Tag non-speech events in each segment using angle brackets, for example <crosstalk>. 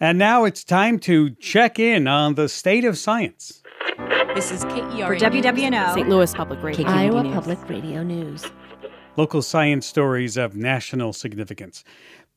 And now it's time to check in on the state of science. This is KERA For WWNO, St. Louis Public Radio. Iowa News. Public Radio News. Local science stories of national significance.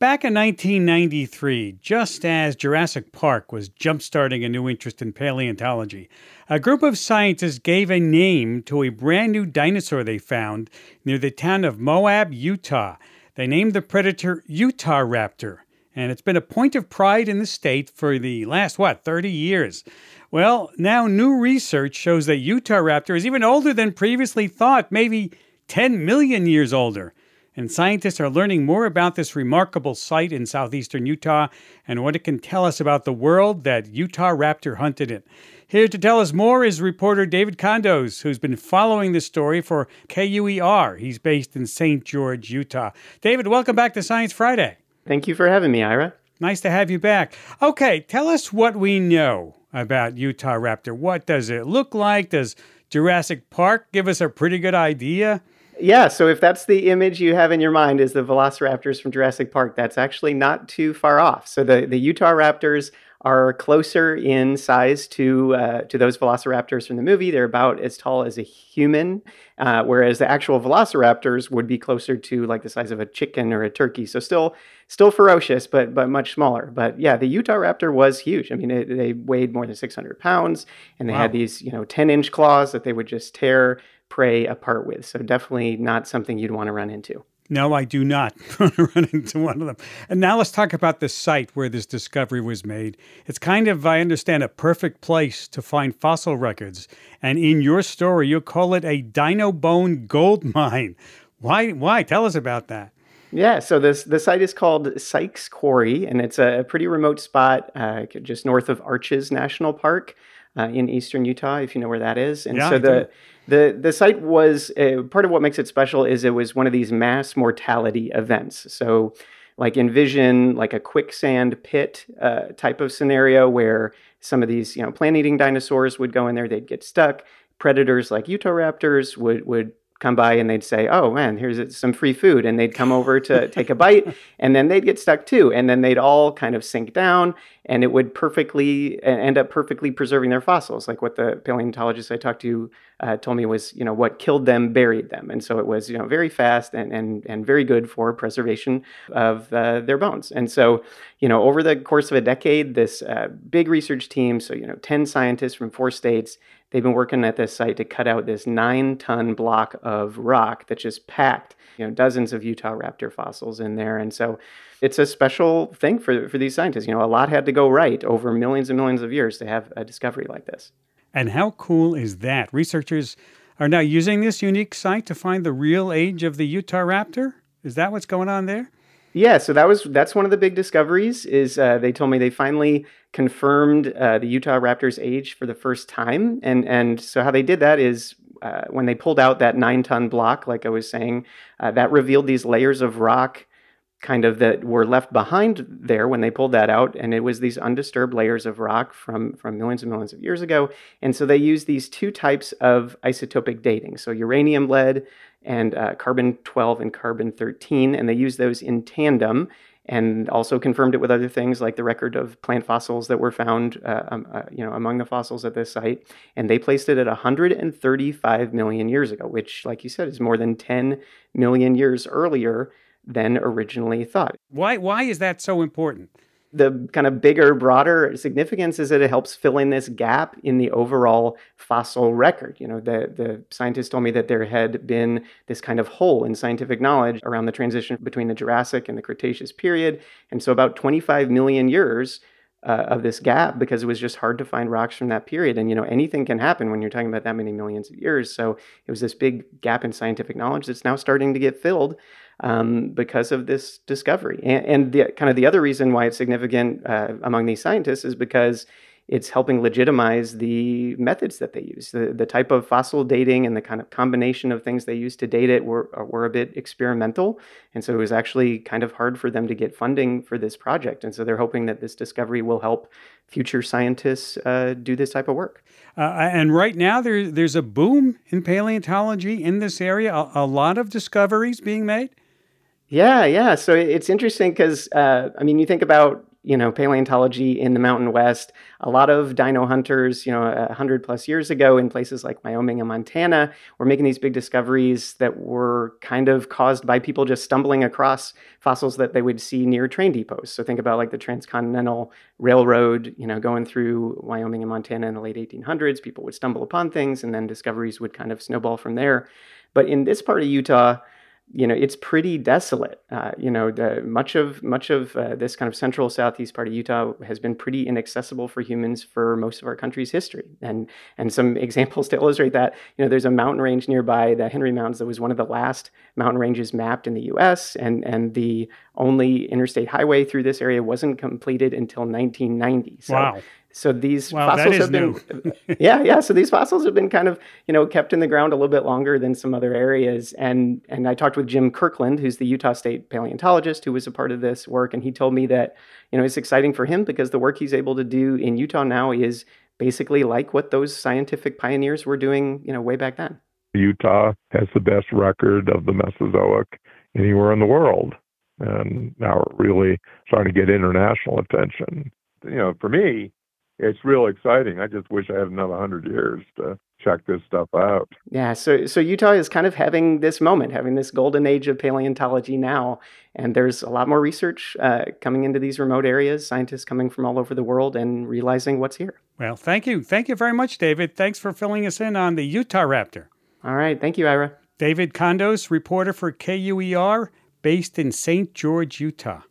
Back in 1993, just as Jurassic Park was jumpstarting a new interest in paleontology, a group of scientists gave a name to a brand new dinosaur they found near the town of Moab, Utah. They named the predator Utahraptor, and it's been a point of pride in the state for the last, what, 30 years. Well, now new research shows that Utah Raptor is even older than previously thought, maybe 10 million years older. And scientists are learning more about this remarkable site in southeastern Utah and what it can tell us about the world that Utah Raptor hunted in. Here to tell us more is reporter David Condos, who's been following this story for KUER. He's based in St. George, Utah. David, welcome back to Science Friday. Thank you for having me, Ira. Nice to have you back. Okay, tell us what we know about Utah Raptor. What does it look like? Does Jurassic Park give us a pretty good idea? Yeah, so if that's the image you have in your mind is the velociraptors from Jurassic Park, that's actually not too far off. So the, the Utah Raptors are closer in size to uh, to those velociraptors from the movie. They're about as tall as a human, uh, whereas the actual velociraptors would be closer to like the size of a chicken or a turkey. So still still ferocious, but but much smaller. But yeah, the Utah Raptor was huge. I mean, it, they weighed more than 600 pounds, and they Wow. had these you know 10 inch claws that they would just tear prey apart with. So definitely not something you'd want to run into. No, I do not <laughs> run into one of them. And now let's talk about the site where this discovery was made. It's kind of, I understand, a perfect place to find fossil records. And in your story, you call it a dino bone gold mine. <laughs> Why? Why? Tell us about that. Yeah, so this the site is called Stikes Quarry, and it's a pretty remote spot uh, just north of Arches National Park uh, in eastern Utah, if you know where that is. And Yeah, so the the the site was uh, part of what makes it special is it was one of these mass mortality events. So like envision like a quicksand pit uh, type of scenario where some of these you know plant eating dinosaurs would go in there, they'd get stuck. Predators like Utahraptors would would come by and they'd say, "Oh man, here's some free food," and they'd come over to <laughs> take a bite, and then they'd get stuck too, and then they'd all kind of sink down, and it would perfectly end up perfectly preserving their fossils, like what the paleontologist I talked to uh, told me was, you know, what killed them buried them, and so it was, you know, very fast and and and very good for preservation of uh, their bones, and so, you know, over the course of a decade, this uh, big research team, so you know, ten scientists from four states. They've been working at this site to cut out this nine ton block of rock that's just packed, you know, dozens of Utah raptor fossils in there. And so it's a special thing for, for these scientists. You know, a lot had to go right over millions and millions of years to have a discovery like this. And how cool is that? Researchers are now using this unique site to find the real age of the Utah raptor. Is that what's going on there? Yeah, so that was that's one of the big discoveries. Is uh, they told me they finally confirmed uh, the Utah Raptors' age for the first time, and and so how they did that is uh, when they pulled out that nine ton block, like I was saying, uh, that revealed these layers of rock, kind of that were left behind there when they pulled that out, and it was these undisturbed layers of rock from from millions and millions of years ago, and so they used these two types of isotopic dating, so uranium lead and uh, carbon 12 and carbon 13, and they used those in tandem and also confirmed it with other things like the record of plant fossils that were found uh, um, uh, you know among the fossils at this site and they placed it at 135 million years ago which like you said is more than 10 million years earlier than originally thought Why? Why is that so important? the kind of bigger, broader significance is that it helps fill in this gap in the overall fossil record. You know, the, the scientists told me that there had been this kind of hole in scientific knowledge around the transition between the Jurassic and the Cretaceous period. And so about 25 million years uh, of this gap because it was just hard to find rocks from that period. And, you know, anything can happen when you're talking about that many millions of years. So it was this big gap in scientific knowledge that's now starting to get filled um, because of this discovery. And, and the, kind of the other reason why it's significant uh, among these scientists is because it's helping legitimize the methods that they use. The, the type of fossil dating and the kind of combination of things they use to date it were, were a bit experimental. And so it was actually kind of hard for them to get funding for this project. And so they're hoping that this discovery will help future scientists uh, do this type of work. Uh, and right now, there, there's a boom in paleontology in this area. A, a lot of discoveries being made. Yeah, yeah. So it's interesting because uh, I mean, you think about you know, paleontology in the Mountain West. A lot of dino hunters, you know, hundred plus years ago in places like Wyoming and Montana were making these big discoveries that were kind of caused by people just stumbling across fossils that they would see near train depots. So think about like the Transcontinental Railroad, you know, going through Wyoming and Montana in the late 1800s. People would stumble upon things and then discoveries would kind of snowball from there. But in this part of Utah, you know it's pretty desolate. Uh, you know, the, much of much of uh, this kind of central southeast part of Utah has been pretty inaccessible for humans for most of our country's history. And and some <laughs> examples to illustrate that, you know, there's a mountain range nearby, the Henry Mountains, that was one of the last mountain ranges mapped in the U.S. and and the only interstate highway through this area wasn't completed until 1990. So wow. So these fossils have been, <laughs> yeah, yeah. So these fossils have been kind of, you know, kept in the ground a little bit longer than some other areas. And and I talked with Jim Kirkland, who's the Utah State paleontologist who was a part of this work, and he told me that, you know, it's exciting for him because the work he's able to do in Utah now is basically like what those scientific pioneers were doing, you know, way back then. Utah has the best record of the Mesozoic anywhere in the world, and now we're really starting to get international attention. You know, for me, it's real exciting. I just wish I had another hundred years to check this stuff out. Yeah, so so Utah is kind of having this moment, having this golden age of paleontology now, and there's a lot more research uh, coming into these remote areas. Scientists coming from all over the world and realizing what's here. Well, thank you, thank you very much, David. Thanks for filling us in on the Utah Raptor. All right, thank you, Ira. David Condos, reporter for KUER, based in St. George, Utah.